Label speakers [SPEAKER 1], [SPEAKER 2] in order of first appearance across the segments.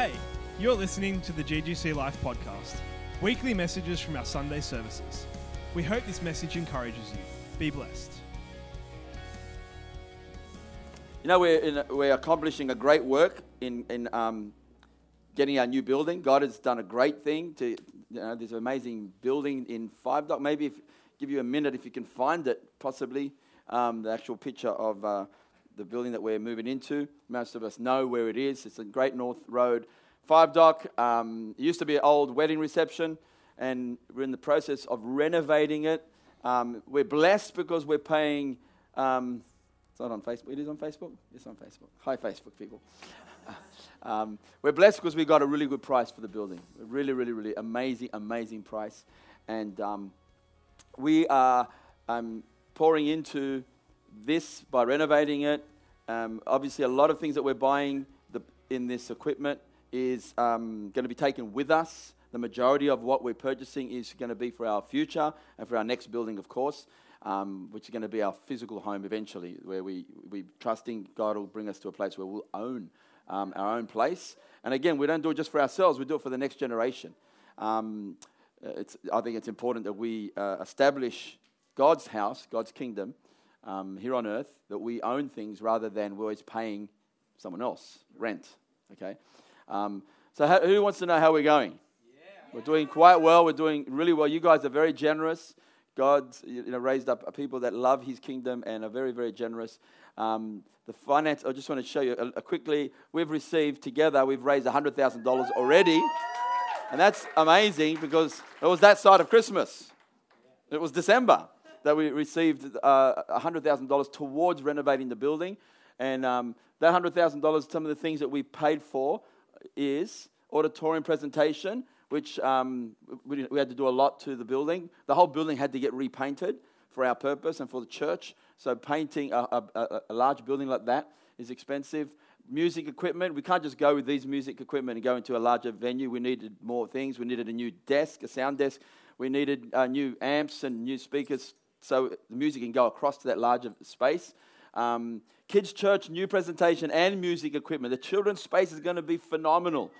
[SPEAKER 1] Hey, you're listening to the GGC Life podcast, weekly messages from our Sunday services. We hope this message encourages you. Be blessed.
[SPEAKER 2] You know, we're, in, we're accomplishing a great work in, in um, getting our new building. God has done a great thing to, you know, this amazing building in Five Dock. Maybe if, give you a minute if you can find it, possibly, um, the actual picture of uh, the building that we're moving into. Most of us know where it is. It's a Great North Road, Five Dock. Um, used to be an old wedding reception, and we're in the process of renovating it. Um, we're blessed because we're paying. Um, it's not on Facebook. It is on Facebook. It's on Facebook. Hi, Facebook people. um, we're blessed because we got a really good price for the building. A really, really, really amazing, amazing price, and um, we are um, pouring into this by renovating it. Um, obviously, a lot of things that we're buying the, in this equipment is um, going to be taken with us. The majority of what we're purchasing is going to be for our future and for our next building, of course, um, which is going to be our physical home eventually, where we, we trusting God will bring us to a place where we'll own um, our own place. And again, we don't do it just for ourselves, we do it for the next generation. Um, it's, I think it's important that we uh, establish God's house, God's kingdom, um, here on earth, that we own things rather than we're always paying someone else rent. Okay? Um, so, how, who wants to know how we're going? Yeah. We're doing quite well. We're doing really well. You guys are very generous. God you know, raised up people that love his kingdom and are very, very generous. Um, the finance, I just want to show you uh, quickly. We've received together, we've raised $100,000 already. And that's amazing because it was that side of Christmas. It was December that we received uh, $100,000 towards renovating the building. And um, that $100,000, some of the things that we paid for is auditorium presentation, which um, we, we, had to do a lot to the building. The whole building had to get repainted for our purpose and for the church. So painting a, a, a large building like that is expensive. Music equipment, we can't just go with these music equipment and go into a larger venue. We needed more things. We needed a new desk, a sound desk. We needed uh, new amps and new speakers so the music can go across to that larger space. Um, kids' church, new presentation, and music equipment. The children's space is going to be phenomenal.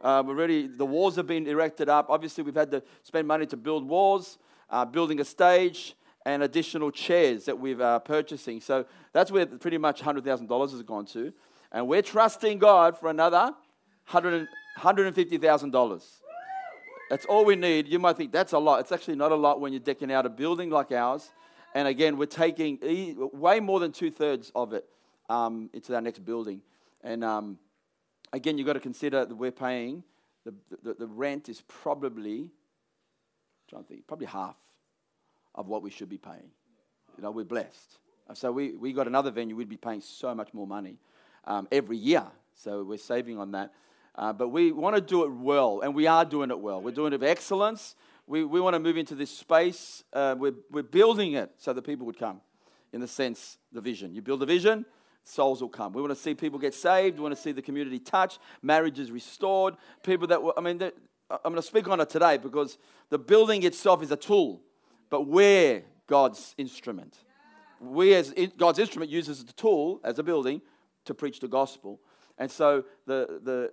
[SPEAKER 2] Uh, we're ready. The walls have been erected up. Obviously, we've had to spend money to build walls, uh, building a stage, and additional chairs that we're uh, purchasing. So that's where pretty much $100,000 has gone to. And we're trusting God for another $150,000. That's all we need. You might think that's a lot. It's actually not a lot when you're decking out a building like ours. And again, we're taking way more than two thirds of it um, into our next building. And um, again, you've got to consider that we're paying, the, the, the rent is probably, I'm trying to think, probably half of what we should be paying. You know, we're blessed. So we, we got another venue, we'd be paying so much more money um, every year. So we're saving on that. Uh, but we want to do it well, and we are doing it well. We're doing it with excellence. We, we want to move into this space. Uh, we're, we're building it so that people would come, in the sense, the vision. You build a vision, souls will come. We want to see people get saved. We want to see the community touched, marriages restored. People that, I mean, I'm going to speak on it today because the building itself is a tool, but we're God's instrument. We, as God's instrument, uses the tool as a building to preach the gospel. And so the, the,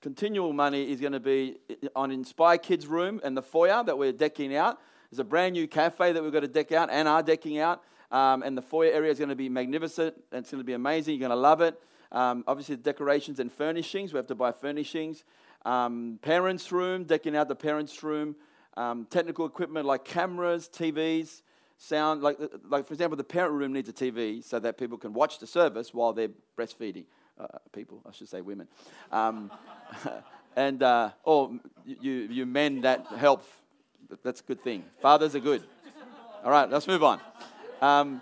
[SPEAKER 2] continual money is going to be on Inspire Kids Room and the foyer that we're decking out. There's a brand new cafe that we've got to deck out and are decking out. Um, and the foyer area is going to be magnificent. It's going to be amazing. You're going to love it. Um, obviously, the decorations and furnishings. We have to buy furnishings. Um, parents' room, decking out the parents' room. Um, technical equipment like cameras, TVs, sound. Like, like, for example, the parent room needs a TV so that people can watch the service while they're breastfeeding uh, people, I should say women. Um, and, uh, or you, you men that help, that's a good thing. Fathers are good. All right, let's move on. Um,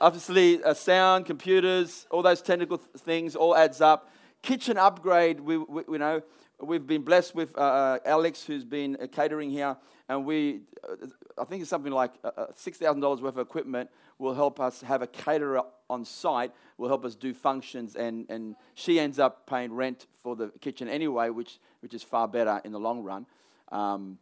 [SPEAKER 2] obviously, uh, sound, computers, all those technical th- things all adds up. Kitchen upgrade, we, we, you know, we've been blessed with uh, uh Alex, who's been uh, catering here, and we, uh, I think it's something like $6,000 worth of equipment will help us have a caterer on site, will help us do functions, and, and she ends up paying rent for the kitchen anyway, which, which is far better in the long run. Um,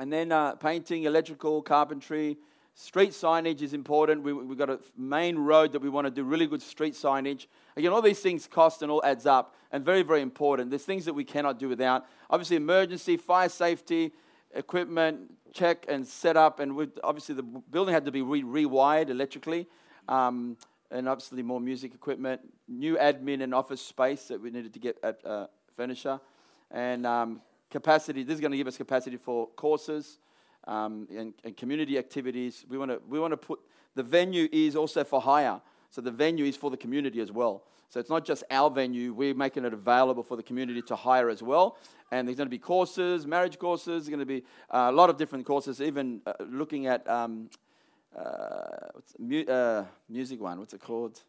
[SPEAKER 2] and then uh, painting, electrical, carpentry, Street signage is important. We, we've got a main road that we want to do really good street signage. Again, all these things cost and all adds up, and very, very important. There's things that we cannot do without. Obviously, emergency, fire safety, equipment, check and set up. And obviously, the building had to be re- rewired electrically. Um, and obviously, more music equipment, new admin and office space that we needed to get at uh, furniture. And um, capacity, this is going to give us capacity for courses um, and, and, community activities. We want to we want to put the venue is also for hire, so the venue is for the community as well. So it's not just our venue; we're making it available for the community to hire as well. And there's going to be courses, marriage courses. There's going to be uh, a lot of different courses, even uh, looking at um, uh, mu- uh, music one. What's it called?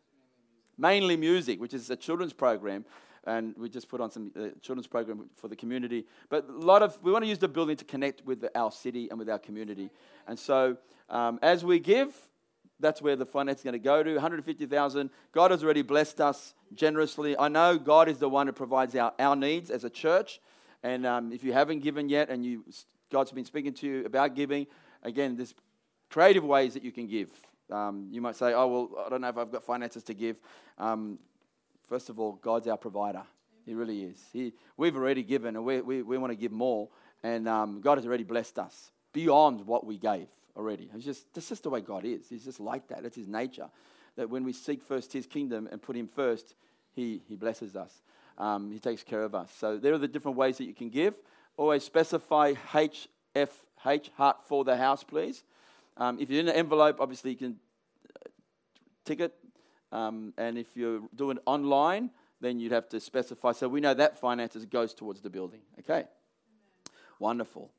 [SPEAKER 2] Mainly music, which is a children's program and we just put on some uh, children's program for the community. But a lot of we want to use the building to connect with the, our city and with our community. And so um, as we give, that's where the finance is going to go to 150,000. God has already blessed us generously. I know God is the one who provides our, our needs as a church. And um, if you haven't given yet and you, God's been speaking to you about giving, again, there's creative ways that you can give. Um, you might say, oh, well, I don't know if I've got finances to give. Um, First of all, God's our provider. He really is. He, we've already given, and we, we, we want to give more. And um, God has already blessed us beyond what we gave already. It's just, that's just the way God is. He's just like that. That's His nature. That when we seek first His kingdom and put Him first, He, he blesses us. Um, he takes care of us. So there are the different ways that you can give. Always specify HFH, heart for the house, please. Um, if you're in an envelope, obviously you can uh, tick it, um, and if you're doing online, then you'd have to specify. So we know that finances goes towards the building. Okay? Amen. Wonderful.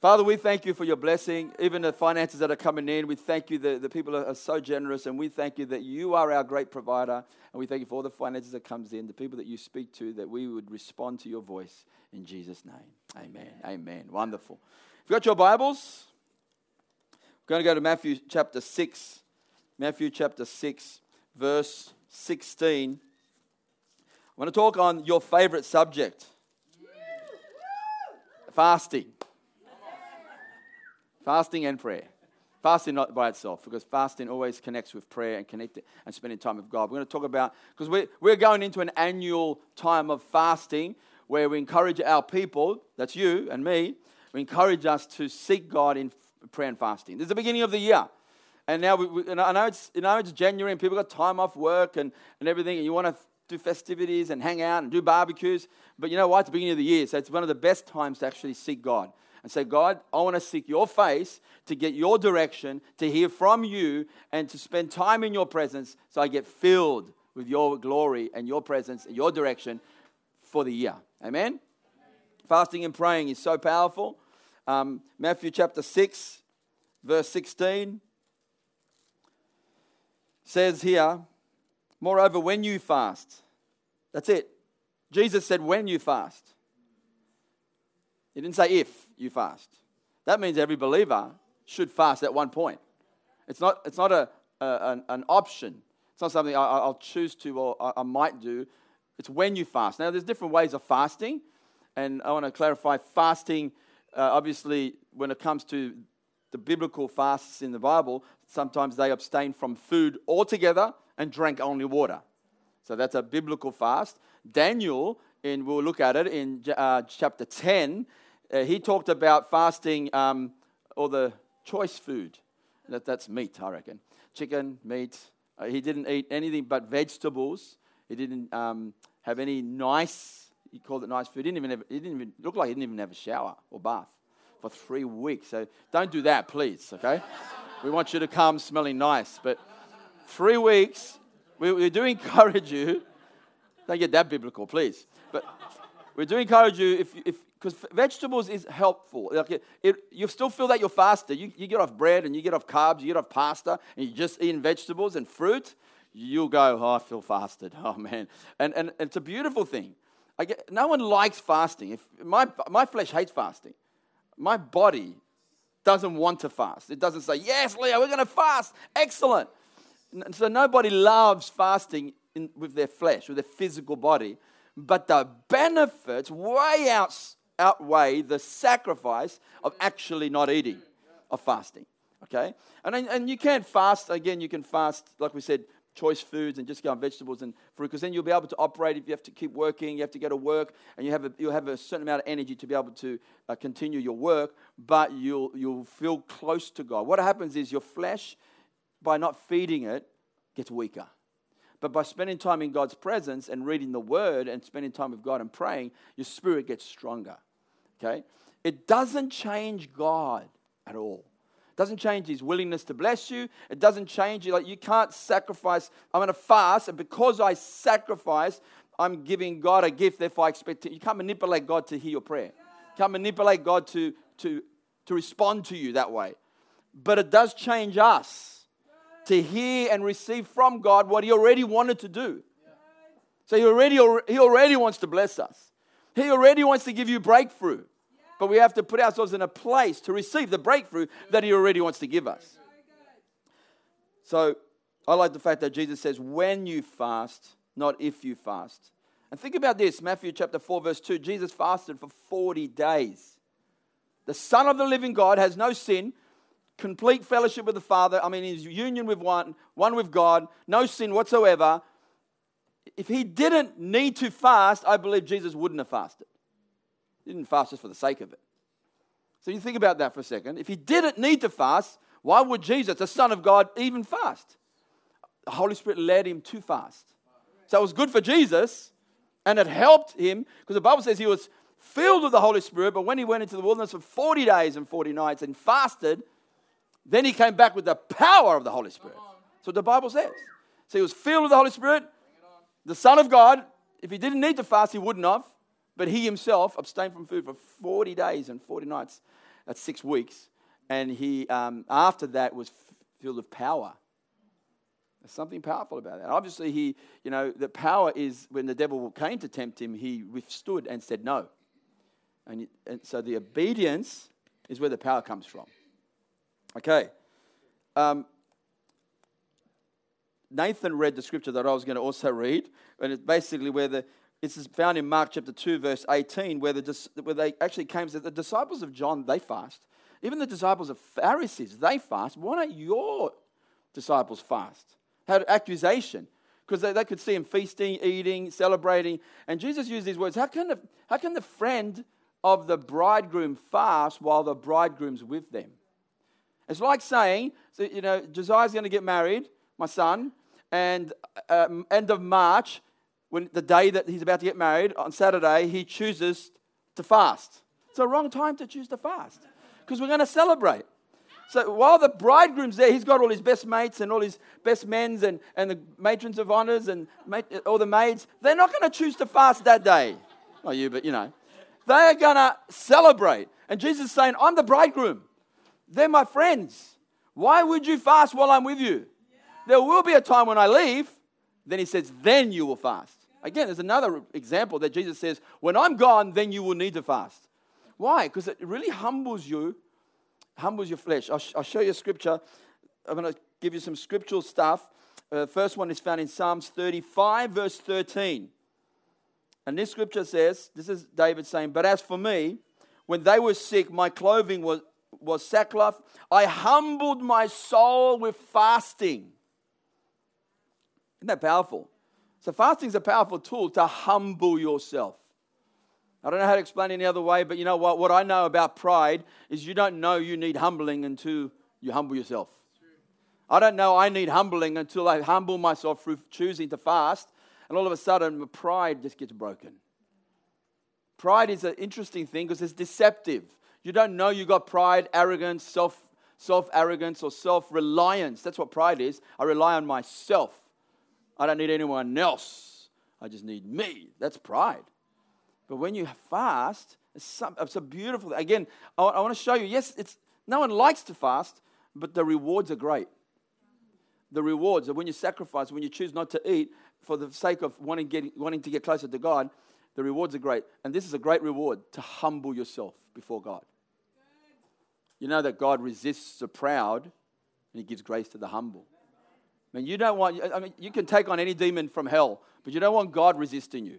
[SPEAKER 2] Father, we thank you for your blessing, even the finances that are coming in. We thank you that the people are, so generous, and we thank you that you are our great provider. And we thank you for all the finances that comes in, the people that you speak to, that we would respond to your voice in Jesus' name. Amen. Amen. Amen. Wonderful. If you've got your Bibles, we're going to go to Matthew chapter 6. Matthew chapter 6 verse 16. I'm going to talk on your favorite subject fasting. Fasting and prayer. Fasting not by itself, because fasting always connects with prayer and connecting and spending time with God. We're going to talk about, because we're, we're going into an annual time of fasting where we encourage our people, that's you and me, we encourage us to seek God in prayer and fasting. This is the beginning of the year. And now, we, we, I, know it's, you know it's January and people got time off work and, and everything, and you want to do festivities and hang out and do barbecues. But you know what? It's the beginning of the year, so it's one of the best times to actually seek God and say, God, I want to seek your face to get your direction, to hear from you, and to spend time in your presence so I get filled with your glory and your presence and your direction for the year. Amen? Amen. Fasting and praying is so powerful. Um, Matthew chapter 6, verse 16 says here, moreover, when you fast, that's it. Jesus said, when you fast. He didn't say if you fast. That means every believer should fast at one point. It's not, it's not a, a an, an, option. It's not something I, will choose to or I, I might do. It's when you fast. Now, there's different ways of fasting, and I want to clarify fasting, uh, obviously, when it comes to the biblical fasts in the Bible, sometimes they abstain from food altogether and drank only water. So that's a biblical fast. Daniel, and we'll look at it in uh, chapter 10, uh, he talked about fasting um, or the choice food. That, that's meat, I reckon. Chicken, meat. Uh, he didn't eat anything but vegetables. He didn't um, have any nice, he called it nice food. He didn't even have, he didn't even look like he didn't even have a shower or bath for three weeks. So don't do that, please, okay? we want you to come smelling nice. But three weeks, we, we do encourage you. Don't get that biblical, please. But we do encourage you if, if because vegetables is helpful. Like it, it, you still feel that you're fasted. You, you get off bread and you get off carbs, you get off pasta, and you just eating vegetables and fruit. You'll go, oh, I feel fasted. Oh man, and and, and it's a beautiful thing. I get, no one likes fasting. If my my flesh hates fasting my body doesn't want to fast. It doesn't say, Yes, Leo, we're going to fast. Excellent. So nobody loves fasting in, with their flesh, with their physical body. But the benefits way out, outweigh the sacrifice of actually not eating, of fasting. Okay? And, and you can't fast, again, you can fast, like we said, choice foods and just go on vegetables and fruit because then you'll be able to operate if you have to keep working, you have to go to work, and you have a, you'll have a certain amount of energy to be able to uh, continue your work, but you'll, you'll feel close to God. What happens is your flesh, by not feeding it, gets weaker. But by spending time in God's presence and reading the word and spending time with God and praying, your spirit gets stronger. Okay? It doesn't change God at all. It doesn't change his willingness to bless you. It doesn't change you. Like you can't sacrifice. I'm going to fast, and because I sacrifice, I'm giving God a gift. Therefore, I expect. You can't manipulate God to hear your prayer. You can't manipulate God to, to, to respond to you that way. But it does change us to hear and receive from God what He already wanted to do. So He already, he already wants to bless us, He already wants to give you breakthrough. But we have to put ourselves in a place to receive the breakthrough that He already wants to give us. So I like the fact that Jesus says, when you fast, not if you fast. And think about this Matthew chapter 4, verse 2 Jesus fasted for 40 days. The Son of the living God has no sin, complete fellowship with the Father. I mean, his union with one, one with God, no sin whatsoever. If he didn't need to fast, I believe Jesus wouldn't have fasted. He didn't fast just for the sake of it. So you think about that for a second. If he didn't need to fast, why would Jesus, the Son of God, even fast? The Holy Spirit led him to fast. So it was good for Jesus and it helped him because the Bible says he was filled with the Holy Spirit, but when he went into the wilderness for 40 days and 40 nights and fasted, then he came back with the power of the Holy Spirit. So the Bible says. So he was filled with the Holy Spirit, the Son of God. If he didn't need to fast, he wouldn't have. But he himself abstained from food for 40 days and 40 nights. That's six weeks. And he, um, after that, was filled with power. There's something powerful about that. Obviously, he, you know, the power is when the devil came to tempt him, he withstood and said no. And, and so the obedience is where the power comes from. Okay. Um, Nathan read the scripture that I was going to also read, and it's basically where the it's found in Mark chapter 2, verse 18, where, the, where they actually came to the disciples of John, they fast. Even the disciples of Pharisees, they fast. Why don't your disciples fast? Had accusation. Because they, they could see him feasting, eating, celebrating. And Jesus used these words How can, the, how can the friend of the bridegroom fast while the bridegroom's with them? It's like saying, so, you know, Josiah's going to get married, my son, and uh, end of March, when the day that he's about to get married, on Saturday, he chooses to fast. It's a wrong time to choose to fast because we're going to celebrate. So while the bridegroom's there, he's got all his best mates and all his best men's and, and the matrons of honors and all the maids. They're not going to choose to fast that day. Not you, but you know. They are going to celebrate. And Jesus is saying, I'm the bridegroom. They're my friends. Why would you fast while I'm with you? There will be a time when I leave. Then he says, then you will fast. Again, there's another example that Jesus says, when I'm gone, then you will need to fast. Why? Because it really humbles you, humbles your flesh. I'll, sh- I'll show you a scripture. I'm going to give you some scriptural stuff. Uh, first one is found in Psalms 35, verse 13. And this scripture says, this is David saying, But as for me, when they were sick, my clothing was was sackcloth. I humbled my soul with fasting. Isn't that powerful? So, fasting is a powerful tool to humble yourself. I don't know how to explain it any other way, but you know what? What I know about pride is you don't know you need humbling until you humble yourself. I don't know I need humbling until I humble myself through choosing to fast, and all of a sudden, my pride just gets broken. Pride is an interesting thing because it's deceptive. You don't know you got pride, arrogance, self self arrogance, or self reliance. That's what pride is. I rely on myself. I don't need anyone else. I just need me. That's pride. But when you fast, it's, some, it's a beautiful. Again, I, I want to show you. Yes, it's no one likes to fast, but the rewards are great. The rewards are when you sacrifice, when you choose not to eat for the sake of wanting, wanting to get closer to God, the rewards are great. And this is a great reward to humble yourself before God. You know that God resists the proud and he gives grace to the humble. I mean, you don't want, I mean, you can take on any demon from hell, but you don't want God resisting you.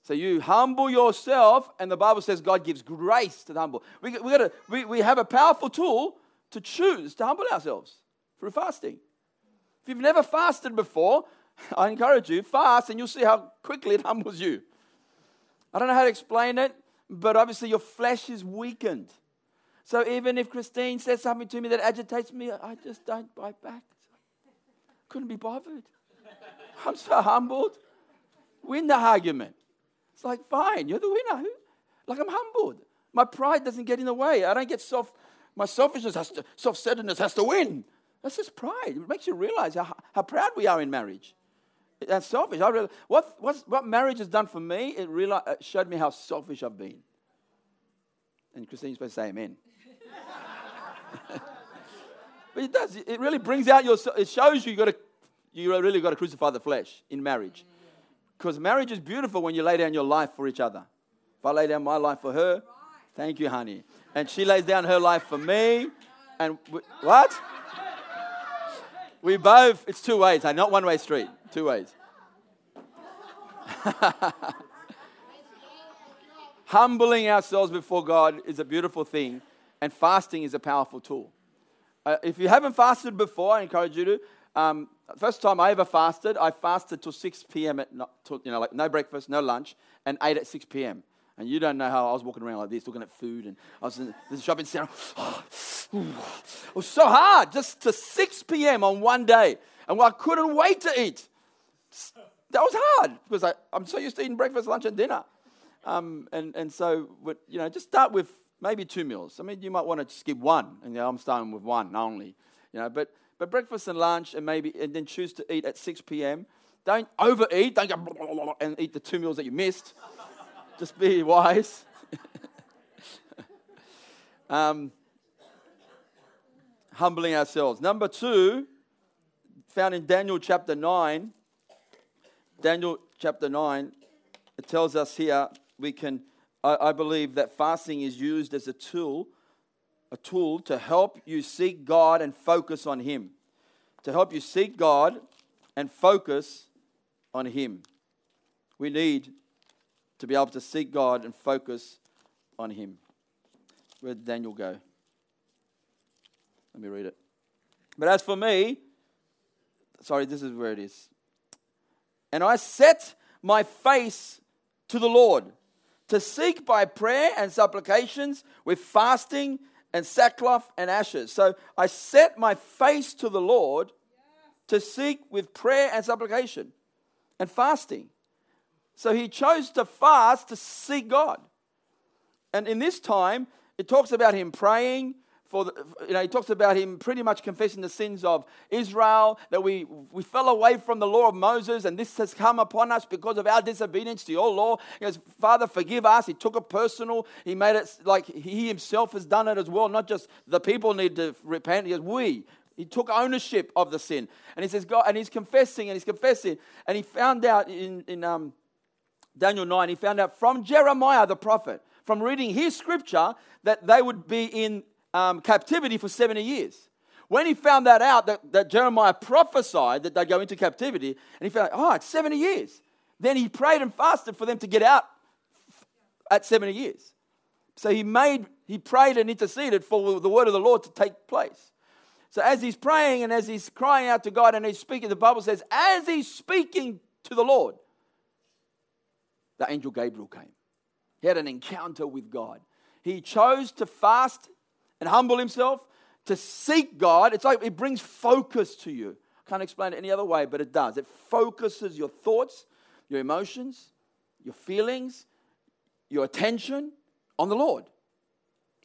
[SPEAKER 2] So you humble yourself, and the Bible says God gives grace to the humble. We, we, gotta, we, we have a powerful tool to choose to humble ourselves through fasting. If you've never fasted before, I encourage you, fast and you'll see how quickly it humbles you. I don't know how to explain it, but obviously your flesh is weakened. So even if Christine says something to me that agitates me, I just don't bite back. Couldn't be bothered. I'm so humbled. Win the argument. It's like, fine, you're the winner. Like I'm humbled. My pride doesn't get in the way. I don't get self, my selfishness has to, self-centeredness has to win. That's just pride. It makes you realize how, how proud we are in marriage. That's selfish. I really, what, what marriage has done for me, it, realized, it showed me how selfish I've been. And Christine's supposed to say amen. but it does. It really brings out your, it shows you you got to, you really got to crucify the flesh in marriage. Because marriage is beautiful when you lay down your life for each other. If I lay down my life for her, thank you, honey. And she lays down her life for me. And we, what? We both, it's two ways, hey, not one way street, two ways. Humbling ourselves before God is a beautiful thing, and fasting is a powerful tool. Uh, if you haven't fasted before, I encourage you to. Um, first time I ever fasted, I fasted till 6 p.m. at till, you know, like no breakfast, no lunch, and ate at 6 p.m. And you don't know how I was walking around like this, looking at food, and I was in the shopping center. it was so hard, just to 6 p.m. on one day, and I couldn't wait to eat. That was hard because I, I'm so used to eating breakfast, lunch, and dinner. Um, and, and so, you know, just start with maybe two meals. I mean, you might want to skip one, and you know, I'm starting with one only. You know, but but breakfast and lunch, and maybe and then choose to eat at 6 p.m. Don't overeat. Don't go blah, blah, blah, and eat the two meals that you missed. Just be wise. um, humbling ourselves. Number two, found in Daniel chapter 9. Daniel chapter 9, it tells us here we can, I, I believe that fasting is used as a tool a tool to help you seek God and focus on Him. To help you seek God and focus on Him. We need to be able to seek God and focus on Him. Where did Daniel go? Let me read it. But as for me, sorry, this is where it is. And I set my face to the Lord to seek by prayer and supplications with fasting and sackcloth and ashes. So I set my face to the Lord to seek with prayer and supplication and fasting. So he chose to fast to seek God. And in this time, it talks about him praying, for the, you know, he talks about him pretty much confessing the sins of Israel, that we, we fell away from the law of Moses, and this has come upon us because of our disobedience to your law. He goes, Father, forgive us. He took it personal. He made it like he himself has done it as well, not just the people need to repent. He goes, we. He took ownership of the sin. And he says, God, and he's confessing and he's confessing. And he found out in, in um, Daniel 9, he found out from Jeremiah the prophet, from reading his scripture, that they would be in um, captivity for 70 years. When he found that out, that, that Jeremiah prophesied that they'd go into captivity, and he found, oh, it's 70 years. Then he prayed and fasted for them to get out at 70 years. So he made, he prayed and interceded for the word of the Lord to take place. So as he's praying and as he's crying out to God and he's speaking, the Bible says, as he's speaking to the Lord, the angel Gabriel came. He had an encounter with God. He chose to fast and humble himself, to seek God. It's like it brings focus to you. I can't explain it any other way, but it does. It focuses your thoughts, your emotions, your feelings, your attention on the Lord.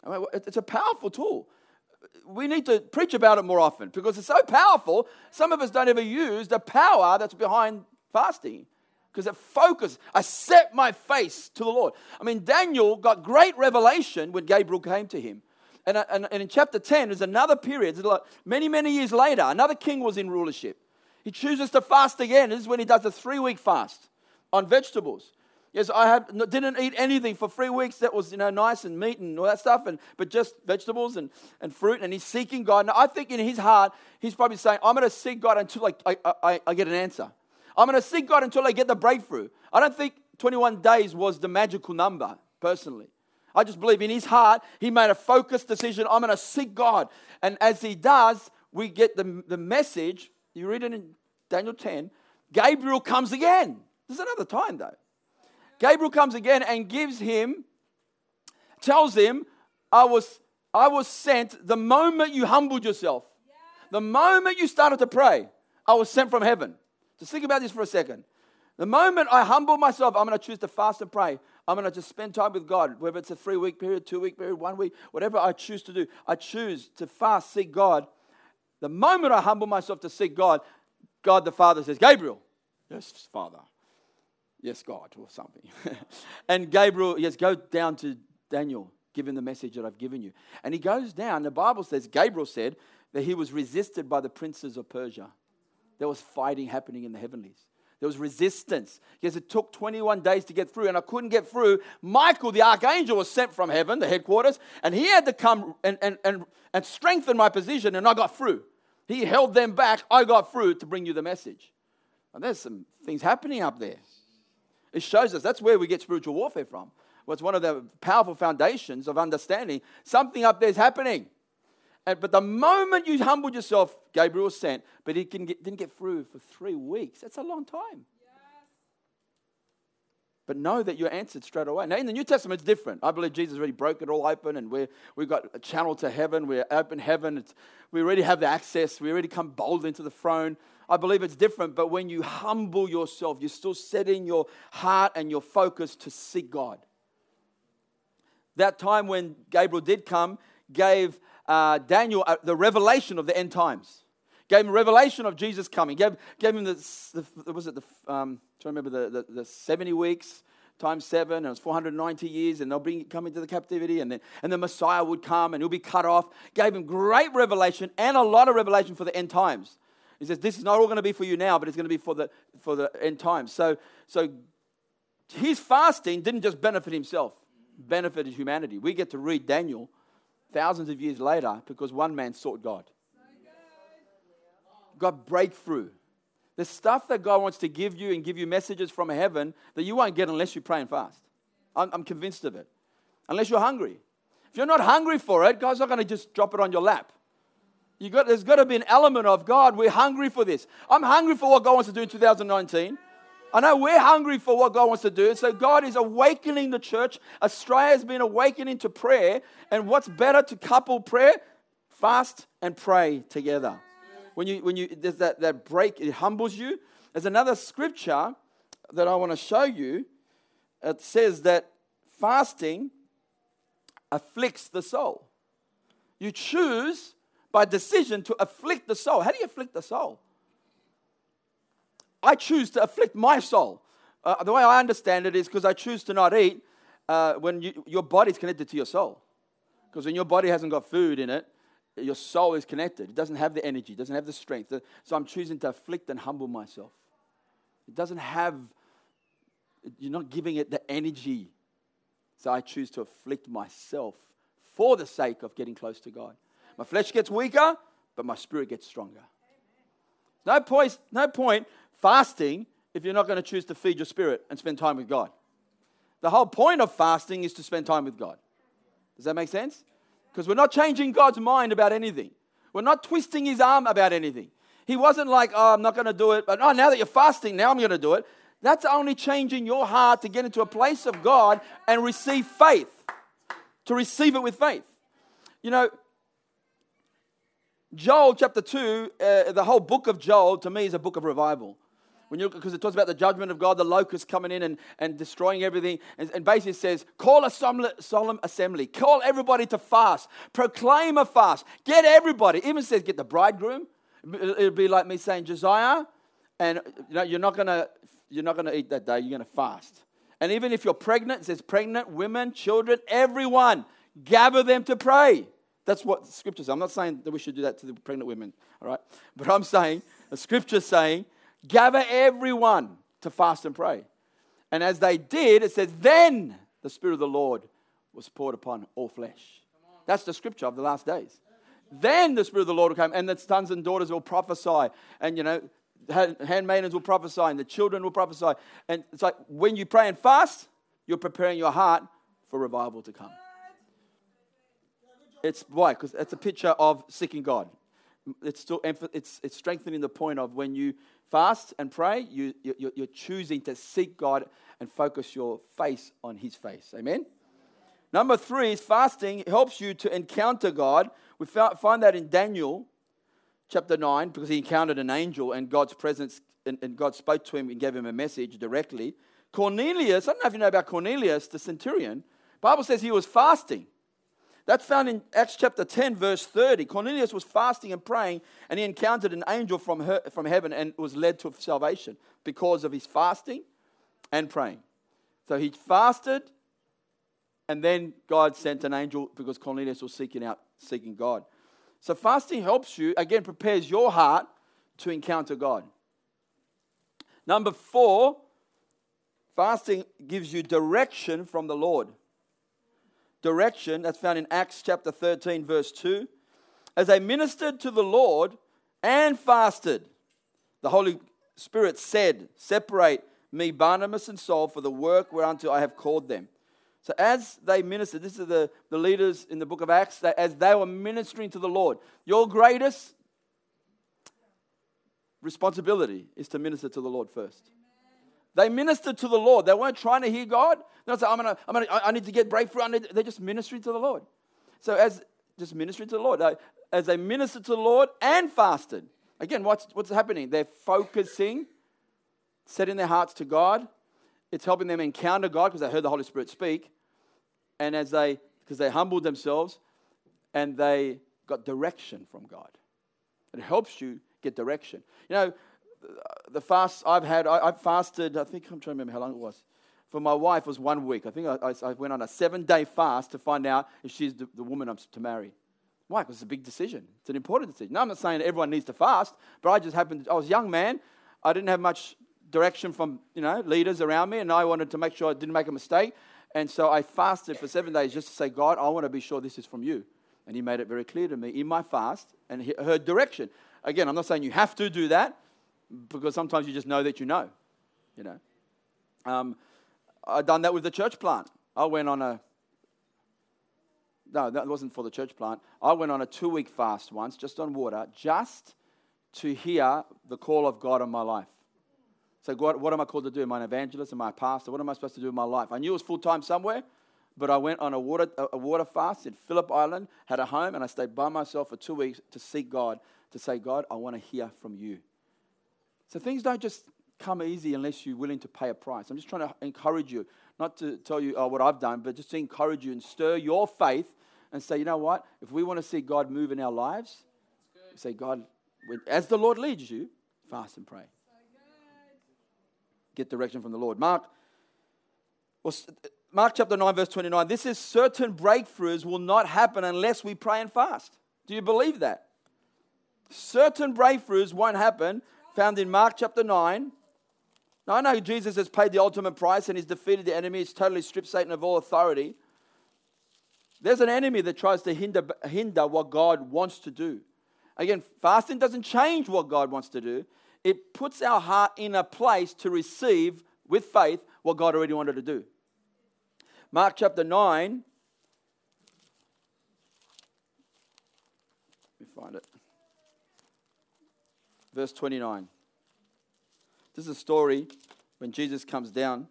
[SPEAKER 2] I mean, it's a powerful tool. We need to preach about it more often because it's so powerful. Some of us don't ever use the power that's behind fasting because it focused. I set my face to the Lord. I mean, Daniel got great revelation when Gabriel came to him. And, uh, and, and in chapter 10, there's another period, like many, many years later, another king was in rulership. He chooses to fast again. This is when he does a three week fast on vegetables. Yes, I didn't eat anything for three weeks that was you know nice and meat and all that stuff, and but just vegetables and, and fruit. And he's seeking God. Now I think in his heart he's probably saying, "I'm going to seek God until I, I, I, I get an answer. I'm going to seek God until I get the breakthrough." I don't think 21 days was the magical number personally. I just believe in his heart, he made a focused decision I'm going to seek God. And as he does, we get the, the message. You read it in Daniel 10. Gabriel comes again. There's another time though. Gabriel comes again and gives him, tells him, I was, I was sent the moment you humbled yourself. The moment you started to pray, I was sent from heaven. Just think about this for a second. The moment I humble myself, I'm going to choose to fast and pray. I'm going to just spend time with God, whether it's a three week period, two week period, one week, whatever I choose to do. I choose to fast, seek God. The moment I humble myself to seek God, God the Father says, Gabriel, yes, Father, yes, God, or something. and Gabriel, yes, go down to Daniel, give him the message that I've given you. And he goes down. The Bible says, Gabriel said that he was resisted by the princes of Persia. There was fighting happening in the heavenlies. There was resistance. Yes, it took 21 days to get through, and I couldn't get through. Michael, the archangel, was sent from heaven, the headquarters, and he had to come and, and, and, and strengthen my position, and I got through. He held them back. I got through to bring you the message. And there's some things happening up there. It shows us that's where we get spiritual warfare from. Well, it's one of the powerful foundations of understanding something up there is happening. And, but the moment you humbled yourself, Gabriel was sent, but he get, didn't get through for three weeks. That's a long time. But know that you're answered straight away. Now, in the New Testament, it's different. I believe Jesus already broke it all open, and we're, we've got a channel to heaven. We're open heaven. It's, we already have the access. We already come bold into the throne. I believe it's different. But when you humble yourself, you're still setting your heart and your focus to seek God. That time when Gabriel did come gave uh, Daniel uh, the revelation of the end times. Gave him revelation of Jesus coming. Gave, gave him the, the was it the, um, remember the, the, the 70 weeks times seven, and it was 490 years, and they'll bring come into the captivity, and then and the Messiah would come and he'll be cut off. Gave him great revelation and a lot of revelation for the end times. He says, This is not all going to be for you now, but it's going to be for the for the end times. So so his fasting didn't just benefit himself, benefited humanity. We get to read Daniel thousands of years later because one man sought God. Got breakthrough. The stuff that God wants to give you and give you messages from heaven that you won't get unless you pray and fast. I'm, I'm convinced of it. Unless you're hungry. If you're not hungry for it, God's not going to just drop it on your lap. You got, there's got to be an element of God, we're hungry for this. I'm hungry for what God wants to do in 2019. I know we're hungry for what God wants to do. So God is awakening the church. Australia has been awakening to prayer. And what's better to couple prayer? Fast and pray together. When you when you there's that, that break, it humbles you. There's another scripture that I want to show you. It says that fasting afflicts the soul. You choose by decision to afflict the soul. How do you afflict the soul? I choose to afflict my soul. Uh, the way I understand it is because I choose to not eat uh, when you, your body's connected to your soul. Because when your body hasn't got food in it, your soul is connected. It doesn't have the energy, it doesn't have the strength. So I'm choosing to afflict and humble myself. It doesn't have, you're not giving it the energy. So I choose to afflict myself for the sake of getting close to God. My flesh gets weaker, but my spirit gets stronger. No point, no point fasting if you're not going to choose to feed your spirit and spend time with God. The whole point of fasting is to spend time with God. Does that make sense? Because we're not changing God's mind about anything. We're not twisting his arm about anything. He wasn't like, oh, I'm not going to do it, but oh, now that you're fasting, now I'm going to do it. That's only changing your heart to get into a place of God and receive faith, to receive it with faith. You know, Joel chapter 2, uh, the whole book of Joel to me is a book of revival when you because it talks about the judgment of God, the locusts coming in and, and destroying everything, and, and basically says, call a solemn assembly, call everybody to fast, proclaim a fast, get everybody. Even says get the bridegroom. It'll be like me saying Josiah, and you know you're not gonna you're not gonna eat that day. You're gonna fast. And even if you're pregnant, it says pregnant women, children, everyone, gather them to pray. That's what the scripture says. I'm not saying that we should do that to the pregnant women, all right? But I'm saying the scripture's saying Gather everyone to fast and pray. And as they did, it says, then the Spirit of the Lord was poured upon all flesh. That's the scripture of the last days. Then the Spirit of the Lord will come, and the sons and daughters will prophesy, and you know, handmaidens will prophesy, and the children will prophesy. And it's like when you pray and fast, you're preparing your heart for revival to come. It's why? Because it's a picture of seeking God. It's still it's, it's strengthening the point of when you fast and pray, you, you, you're choosing to seek God and focus your face on His face. Amen? Number three is fasting helps you to encounter God. We find that in Daniel chapter 9 because he encountered an angel and God's presence, and, and God spoke to him and gave him a message directly. Cornelius, I don't know if you know about Cornelius, the centurion. Bible says he was fasting. That's found in Acts chapter 10, verse 30. Cornelius was fasting and praying, and he encountered an angel from, her, from heaven and was led to salvation because of his fasting and praying. So he fasted, and then God sent an angel because Cornelius was seeking out, seeking God. So fasting helps you, again, prepares your heart to encounter God. Number four, fasting gives you direction from the Lord direction that's found in Acts chapter 13, verse 2. As they ministered to the Lord and fasted, the Holy Spirit said, Separate me, Barnabas and Saul, for the work whereunto I have called them. So, as they ministered, this is the, the leaders in the book of Acts, that as they were ministering to the Lord, your greatest responsibility is to minister to the Lord first. They ministered to the Lord. They weren't trying to hear God. They don't say, I'm gonna, I'm gonna, I need to get breakthrough. Need, they're just ministering to the Lord. So as just ministering to the Lord, as they ministered to the Lord and fasted. Again, what's, what's happening? They're focusing, setting their hearts to God. It's helping them encounter God because they heard the Holy Spirit speak. And as they, because they humbled themselves and they got direction from God. It helps you get direction. You know, the fast I've had, I, I, fasted, I think I'm trying to remember how long it was. For my wife, was one week. I think I, I, I went on a seven day fast to find out if she's the, the woman I'm to marry. Why? Because it's a big decision. It's an important decision. Now, I'm not saying everyone needs to fast, but I just happened, I was a young man. I didn't have much direction from, you know, leaders around me, and I wanted to make sure I didn't make a mistake. And so I fasted for seven days just to say, God, I want to be sure this is from you. And he made it very clear to me in my fast and her direction. Again, I'm not saying you have to do that, because sometimes you just know that you know, you know. Um, I've done that with the church plant. I went on a, no, that wasn't for the church plant. I went on a two week fast once, just on water, just to hear the call of God on my life. So, God, what am I called to do? Am I an evangelist? Am I a pastor? What am I supposed to do in my life? I knew it was full time somewhere, but I went on a water, a water fast in Phillip Island, had a home, and I stayed by myself for two weeks to seek God, to say, God, I want to hear from you. So things don't just come easy unless you're willing to pay a price. I'm just trying to encourage you, not to tell you oh, what I've done, but just to encourage you and stir your faith and say, you know what? If we want to see God move in our lives, say, God, as the Lord leads you, fast and pray. Get direction from the Lord. Mark, well, Mark chapter 9, verse 29. This is certain breakthroughs will not happen unless we pray and fast. Do you believe that? Certain breakthroughs won't happen found in Mark chapter 9. Now, I know Jesus has paid the ultimate price and he's defeated the enemy, he's totally stripped Satan of all authority. There's an enemy that tries to hinder, hinder what God wants to do. Again, fasting doesn't change what God wants to do, it puts our heart in a place to receive with faith what God already wanted to do. Mark chapter 9. Let me find it verse 29. This is a story when Jesus comes down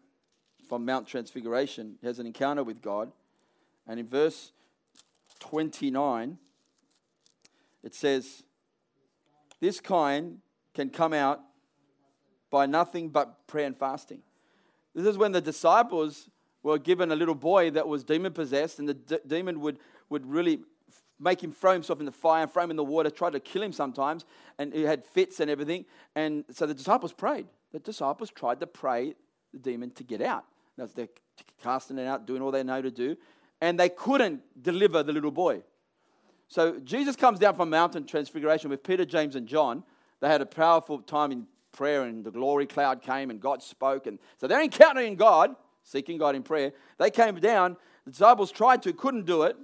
[SPEAKER 2] from Mount Transfiguration, he has an encounter with God. And in verse 29, it says, This kind can come out by nothing but prayer and fasting. This is when the disciples were given a little boy that was demon possessed, and the d- demon would, would really make him throw himself in the fire and throw him in the water, tried to kill him sometimes, and he had fits and everything. And so the disciples prayed. The disciples tried to pray the demon to get out. They're casting it out, doing all they know to do, and they couldn't deliver the little boy. So Jesus comes down from Mountain Transfiguration with Peter, James, and John. They had a powerful time in prayer, and the glory cloud came, and God spoke. And so they're encountering God, seeking God in prayer. They came down. The disciples tried to, couldn't do it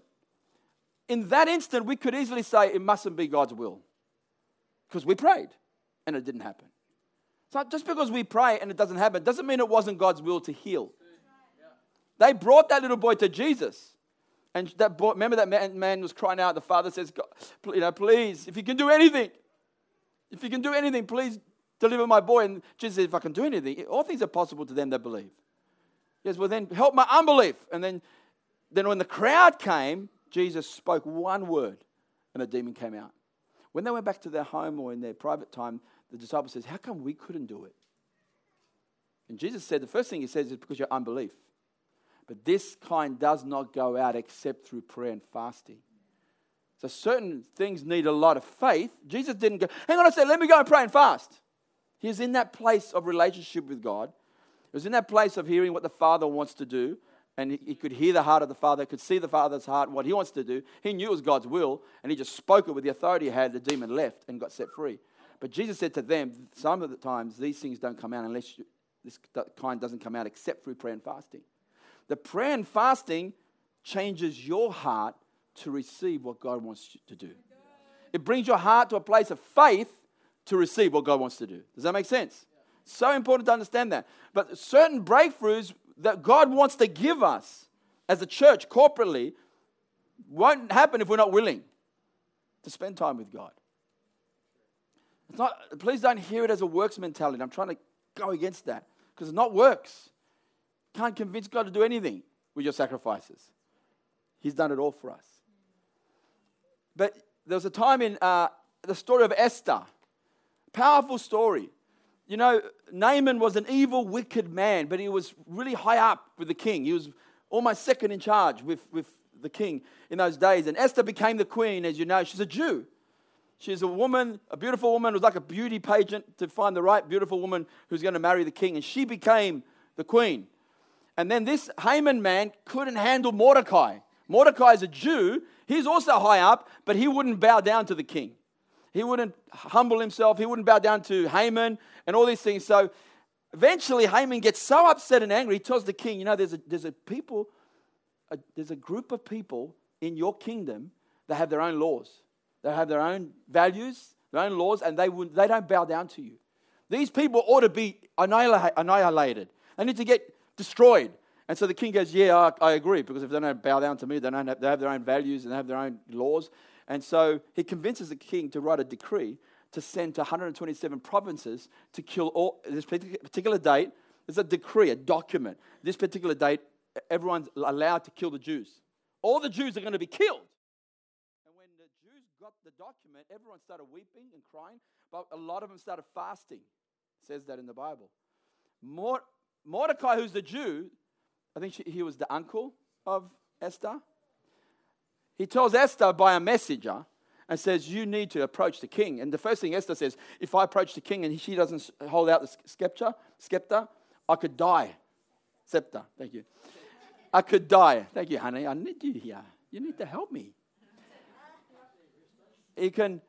[SPEAKER 2] in that instant, we could easily say it mustn't be God's will because we prayed and it didn't happen. So just because we pray and it doesn't happen doesn't mean it wasn't God's will to heal. They brought that little boy to Jesus. And that boy, remember that man, man was crying out. The father says, you know, please, if you can do anything, if you can do anything, please deliver my boy. And Jesus said, if I can do anything, all things are possible to them that believe. Yes, well then help my unbelief. And then, then when the crowd came, Jesus spoke one word and the demon came out. When they went back to their home or in their private time, the disciple says, How come we couldn't do it? And Jesus said, The first thing he says is because your unbelief. But this kind does not go out except through prayer and fasting. So certain things need a lot of faith. Jesus didn't go, hang on a second, let me go and pray and fast. He was in that place of relationship with God. He was in that place of hearing what the Father wants to do and he, could hear the heart of the Father, could see the Father's heart, what he wants to do. He knew it was God's will, and he just spoke it with the authority he had. The demon left and got set free. But Jesus said to them, some of the times these things don't come out unless you, this kind doesn't come out except through prayer and fasting. The prayer and fasting changes your heart to receive what God wants you to do. It brings your heart to a place of faith to receive what God wants to do. Does that make sense? So important to understand that. But certain breakthroughs that God wants to give us as a church corporately won't happen if we're not willing to spend time with God. It's not, please don't hear it as a works mentality. I'm trying to go against that because it's not works. Can't convince God to do anything with your sacrifices. He's done it all for us. But there was a time in uh, the story of Esther, powerful story. You know, Haman was an evil, wicked man, but he was really high up with the king. He was almost second in charge with, with the king in those days. And Esther became the queen, as you know. She's a Jew. She's a woman, a beautiful woman. It was like a beauty pageant to find the right beautiful woman who's going to marry the king. And she became the queen. And then this Haman man couldn't handle Mordecai. Mordecai is a Jew. He's also high up, but he wouldn't bow down to the king. He wouldn't humble himself. He wouldn't bow down to Haman and all these things. So eventually, Haman gets so upset and angry. He tells the king, You know, there's a, there's a people, a, there's a group of people in your kingdom that have their own laws. They have their own values, their own laws, and they, would, they don't bow down to you. These people ought to be annihilated. They need to get destroyed. And so the king goes, Yeah, I, I agree, because if they don't bow down to me, they, don't have, they have their own values and they have their own laws. And so he convinces the king to write a decree to send to 127 provinces to kill all this particular date. There's a decree, a document. This particular date, everyone's allowed to kill the Jews. All the Jews are going to be killed. And when the Jews got the document, everyone started weeping and crying, but a lot of them started fasting. It says that in the Bible. Mordecai, who's the Jew, I think she, he was the uncle of Esther he tells Esther by a messenger and says, You need to approach the king. And the first thing Esther says, If I approach the king and she doesn't hold out the scepter, scepter I could die. Scepter, thank you. I could die. Thank you, honey. I need you here. You need to help me. He can,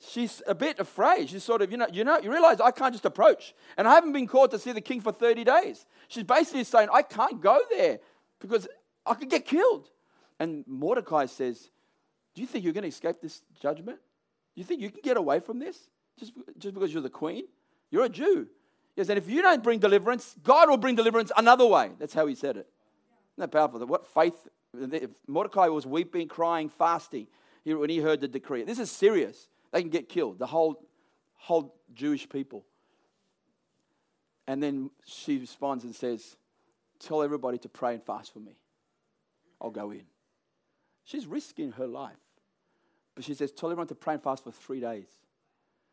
[SPEAKER 2] she's a bit afraid. She's sort of, you know, you know, you realize I can't just approach. And I haven't been called to see the king for 30 days. She's basically saying, I can't go there because I could get killed. And Mordecai says, Do you think you're going to escape this judgment? Do you think you can get away from this just, just because you're the queen? You're a Jew. Yes, and if you don't bring deliverance, God will bring deliverance another way. That's how he said it. Isn't that powerful? What faith? Mordecai was weeping, crying, fasting when he heard the decree. This is serious. They can get killed, the whole, whole Jewish people. And then she responds and says, Tell everybody to pray and fast for me. I'll go in. She's risking her life. But she says, Tell everyone to pray and fast for three days.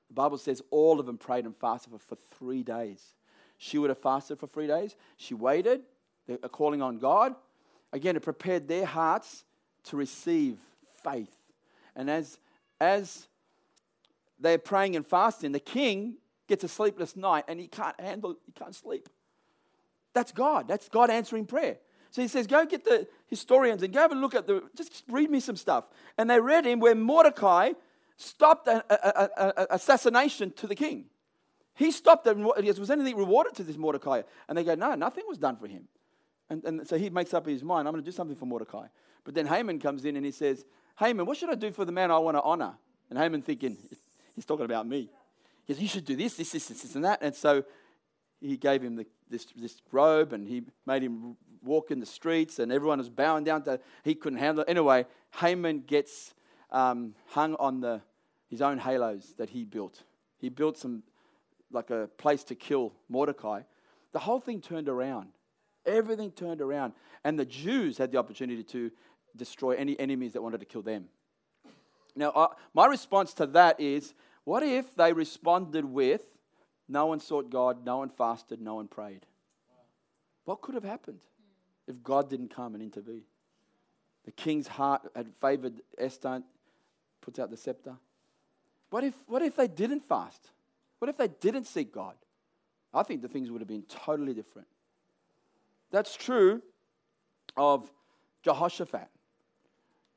[SPEAKER 2] The Bible says all of them prayed and fasted for, for three days. She would have fasted for three days. She waited, they're calling on God. Again, it prepared their hearts to receive faith. And as, as they're praying and fasting, the king gets a sleepless night and he can't handle, he can't sleep. That's God. That's God answering prayer. So he says, Go get the historians and go have a look at the, just read me some stuff. And they read him where Mordecai stopped an assassination to the king. He stopped it. Was anything rewarded to this Mordecai? And they go, No, nothing was done for him. And, and so he makes up his mind, I'm going to do something for Mordecai. But then Haman comes in and he says, Haman, what should I do for the man I want to honor? And Haman thinking, He's talking about me. He says, You should do this, this, this, this, and that. And so he gave him the, this, this robe and he made him walk in the streets, and everyone was bowing down to he couldn't handle it. Anyway, Haman gets um, hung on the, his own halos that he built. He built some like a place to kill Mordecai. The whole thing turned around. Everything turned around, and the Jews had the opportunity to destroy any enemies that wanted to kill them. Now, uh, my response to that is what if they responded with, no one sought God, no one fasted, no one prayed? What could have happened if God didn't come and intervene? The king's heart had favored Esther, puts out the scepter. What if, what if they didn't fast? What if they didn't seek God? I think the things would have been totally different. That's true of Jehoshaphat.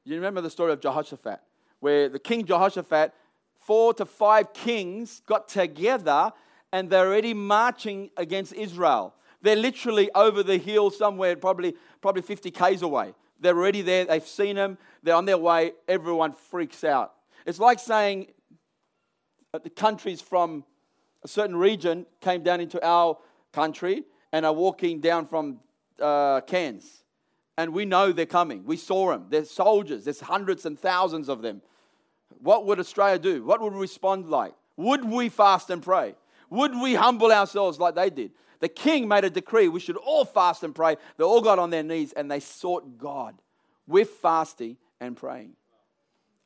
[SPEAKER 2] You remember the story of Jehoshaphat, where the king Jehoshaphat, four to five kings got together and they're already marching against Israel. They're literally over the hill somewhere, probably, probably 50 Ks away. They're already there. They've seen them. They're on their way. Everyone freaks out. It's like saying the countries from a certain region came down into our country and are walking down from uh, Cairns. And we know they're coming. We saw them. They're soldiers. There's hundreds and thousands of them. What would Australia do? What would we respond like? Would we fast and pray? Would we humble ourselves like they did? The king made a decree we should all fast and pray. They all got on their knees and they sought God with fasting and praying.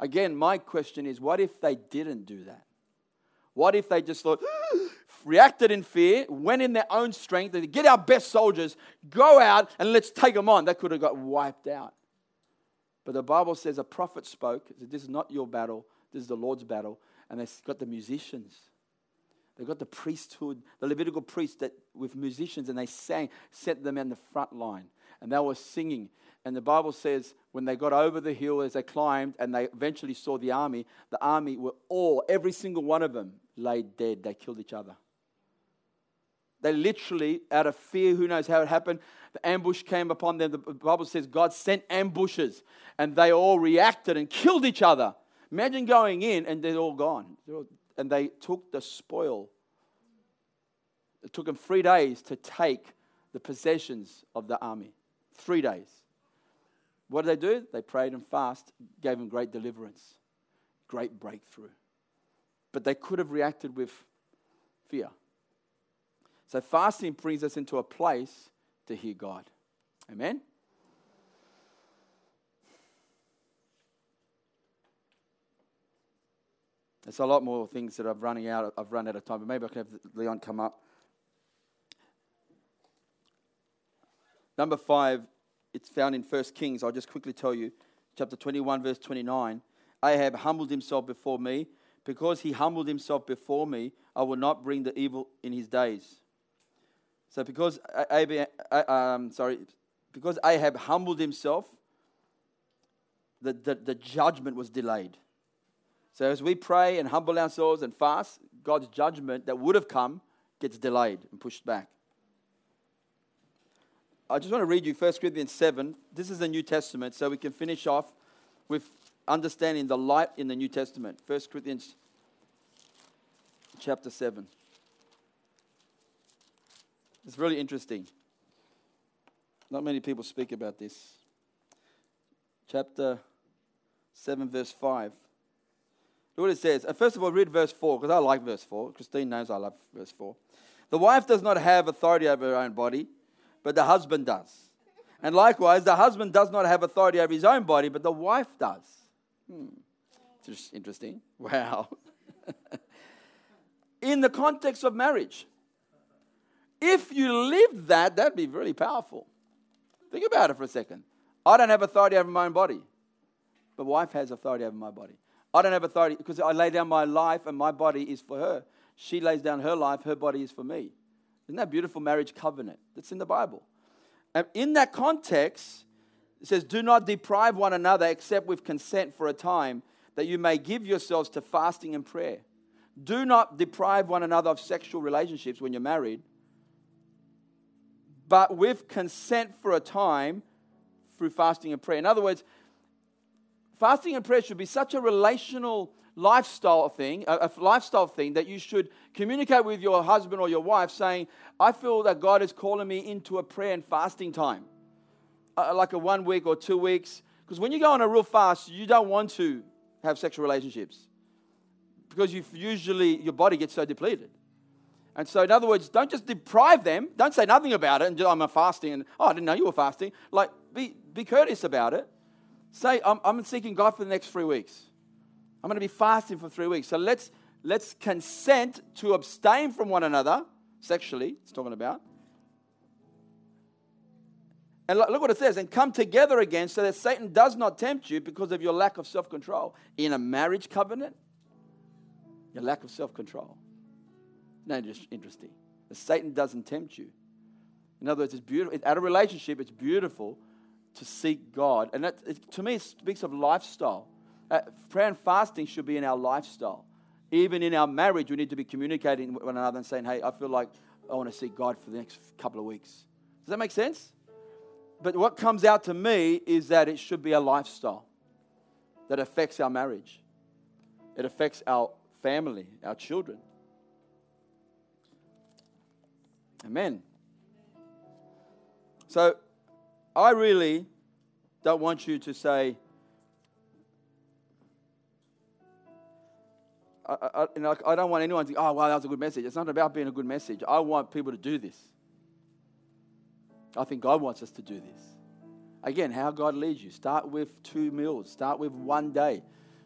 [SPEAKER 2] Again, my question is what if they didn't do that? What if they just thought, reacted in fear, went in their own strength, they get our best soldiers, go out and let's take them on? They could have got wiped out. But the Bible says a prophet spoke, said, This is not your battle, this is the Lord's battle. And they got the musicians. They got the priesthood, the Levitical priests that with musicians, and they sang, set them in the front line. And they were singing. And the Bible says when they got over the hill as they climbed and they eventually saw the army, the army were all, every single one of them, laid dead. They killed each other. They literally, out of fear, who knows how it happened, the ambush came upon them. The Bible says God sent ambushes and they all reacted and killed each other. Imagine going in and they're all gone. And they took the spoil. It took them three days to take the possessions of the army. Three days. What did they do? They prayed and fasted, gave them great deliverance, great breakthrough. But they could have reacted with fear. So fasting brings us into a place to hear God. Amen? There's a lot more things that I've running out. I've run out of time, but maybe I can have Leon come up. Number five, it's found in First Kings. I'll just quickly tell you, chapter 21, verse 29. Ahab humbled himself before me. Because he humbled himself before me, I will not bring the evil in his days. So because Ahab, um, sorry, because Ahab humbled himself, the, the, the judgment was delayed. So as we pray and humble ourselves and fast, God's judgment that would have come gets delayed and pushed back. I just want to read you 1 Corinthians 7. This is the New Testament, so we can finish off with understanding the light in the New Testament. 1 Corinthians chapter 7. It's really interesting. Not many people speak about this. Chapter 7, verse 5. Look what it says. Uh, first of all, read verse 4, because I like verse 4. Christine knows I love verse 4. The wife does not have authority over her own body but the husband does. And likewise, the husband does not have authority over his own body, but the wife does. Hmm. It's just interesting. Wow. In the context of marriage, if you live that, that'd be really powerful. Think about it for a second. I don't have authority over my own body, but wife has authority over my body. I don't have authority because I lay down my life and my body is for her. She lays down her life, her body is for me. Isn't that beautiful marriage covenant? That's in the Bible. And in that context, it says, Do not deprive one another except with consent for a time, that you may give yourselves to fasting and prayer. Do not deprive one another of sexual relationships when you're married, but with consent for a time through fasting and prayer. In other words, fasting and prayer should be such a relational lifestyle thing, a, lifestyle thing that you should communicate with your husband or your wife saying, I feel that God is calling me into a prayer and fasting time. uh, like a one week or two weeks. Because when you go on a real fast, you don't want to have sexual relationships because you usually your body gets so depleted. And so, in other words, don't just deprive them. Don't say nothing about it and just, I'm fasting and oh, I didn't know you were fasting. Like, be, be courteous about it. Say, I'm, I'm seeking God for the next three weeks. I'm going to be fasting for three weeks. So let's let's consent to abstain from one another sexually. It's talking about. And look what it says, and come together again so that Satan does not tempt you because of your lack of self control. In a marriage covenant, your lack of self control. No, just interesting. Satan doesn't tempt you. In other words, it's beautiful. At a relationship, it's beautiful to seek God. And that, it, to me, it speaks of lifestyle. Uh, prayer and fasting should be in our lifestyle. Even in our marriage, we need to be communicating with one another and saying, hey, I feel like I want to seek God for the next couple of weeks. Does that make sense? But what comes out to me is that it should be a lifestyle that affects our marriage, it affects our family, our children. Amen. So, I really don't want you to say, I, I, I don't want anyone to think, oh, wow, that was a good message. It's not about being a good message. I want people to do this. I think God wants us to do this. Again, how God leads you. Start with two meals, start with one day.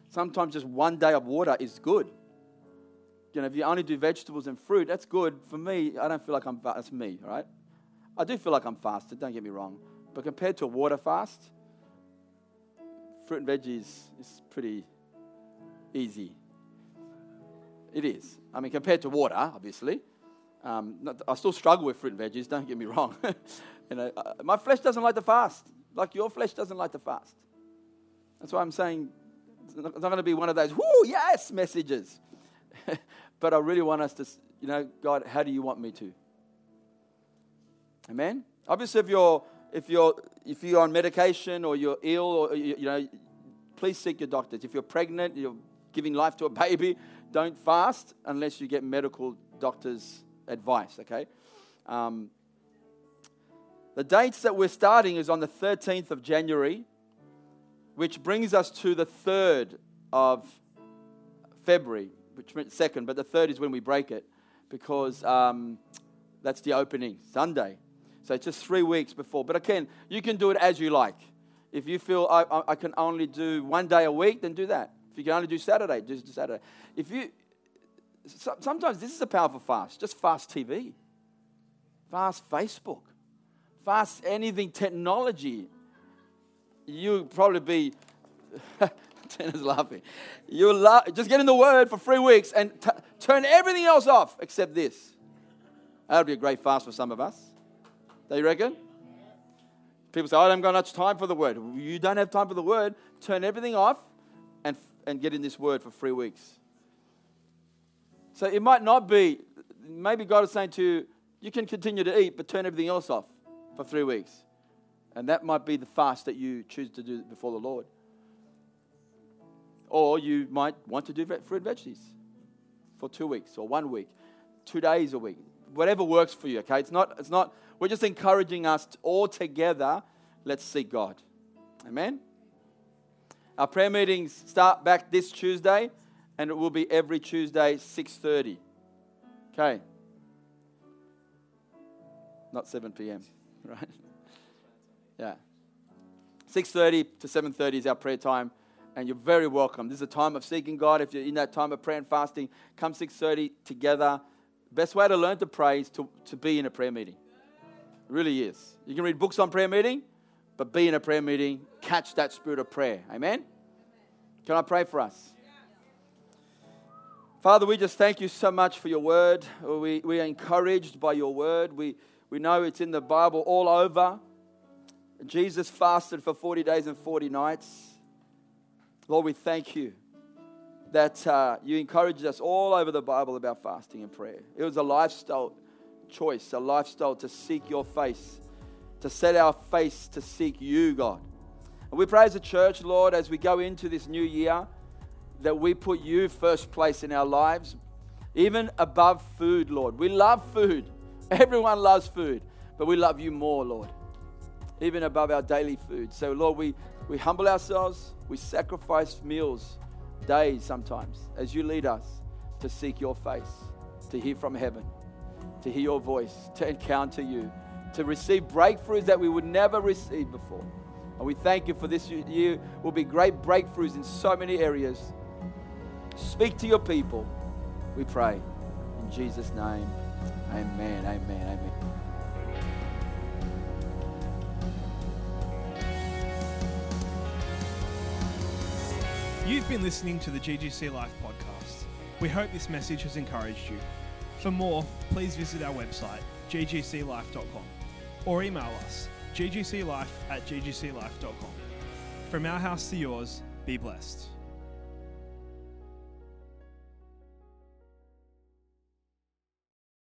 [SPEAKER 2] Sometimes just one day of water is good. You know, if you only do vegetables and fruit, that's good. For me, I don't feel like I'm, that's me, right? I do feel like I'm fasted, don't get me wrong. But compared to a water fast, fruit and veggies is pretty easy. It is. I mean, compared to water, obviously. Um, not, I still struggle with fruit and veggies, don't get me wrong. you know, uh, my flesh doesn't like to fast, like your flesh doesn't like to fast. That's why I'm saying it's not, not going to be one of those, whoo, yes, messages. but I really want us to, you know, God, how do you want me to? Amen? Obviously, if you're, if you're, if you're on medication or you're ill, or, you, you know, please seek your doctors. If you're pregnant, you're giving life to a baby, don't fast unless you get medical doctor's advice, okay? Um, the dates that we're starting is on the 13th of January, which brings us to the 3rd of February, which meant second, but the 3rd is when we break it because um, that's the opening, Sunday. So it's just three weeks before. But again, you can do it as you like. If you feel I, I can only do one day a week, then do that. If you can only do Saturday, just do Saturday. If you sometimes this is a powerful fast. Just fast TV, fast Facebook, fast anything technology. You'll probably be. Tina's laughing. You la- just get in the Word for three weeks and t- turn everything else off except this. That would be a great fast for some of us. Do you reckon? People say, I haven't got much time for the Word. You don't have time for the Word. Turn everything off and, and get in this Word for three weeks. So it might not be, maybe God is saying to you, you can continue to eat, but turn everything else off for three weeks. And that might be the fast that you choose to do before the Lord. Or you might want to do fruit and veggies for two weeks or one week, two days a week, whatever works for you, okay? It's not, it's not, we're just encouraging us all together, let's seek God. Amen? Our prayer meetings start back this Tuesday and it will be every Tuesday 6:30. Okay. Not 7 p.m., right? Yeah. 6:30 to 7:30 is our prayer time and you're very welcome. This is a time of seeking God. If you're in that time of prayer and fasting, come 6:30 together. Best way to learn to pray is to, to be in a prayer meeting. Really is. You can read books on prayer meeting, but be in a prayer meeting, catch that spirit of prayer. Amen? Can I pray for us? Father, we just thank you so much for your word. We, we are encouraged by your word. We, we know it's in the Bible all over. Jesus fasted for 40 days and 40 nights. Lord, we thank you that uh, you encouraged us all over the Bible about fasting and prayer. It was a lifestyle choice, a lifestyle to seek your face, to set our face to seek you, God. And we pray as a church, Lord, as we go into this new year, that we put you first place in our lives, even above food, Lord. We love food. Everyone loves food, but we love you more, Lord. even above our daily food. So, Lord, we, we humble ourselves, we sacrifice meals, days sometimes, as you lead us to seek your face, to hear from heaven, to hear your voice, to encounter you, to receive breakthroughs that we would never receive before. And we thank you for this year will be great breakthroughs in so many areas. Speak to your people, we pray. In Jesus' name, amen, amen, amen.
[SPEAKER 1] You've been listening to the GGC Life podcast. We hope this message has encouraged you. For more, please visit our website, ggclife.com, or email us, ggclife at ggclife.com. From our house to yours, be blessed.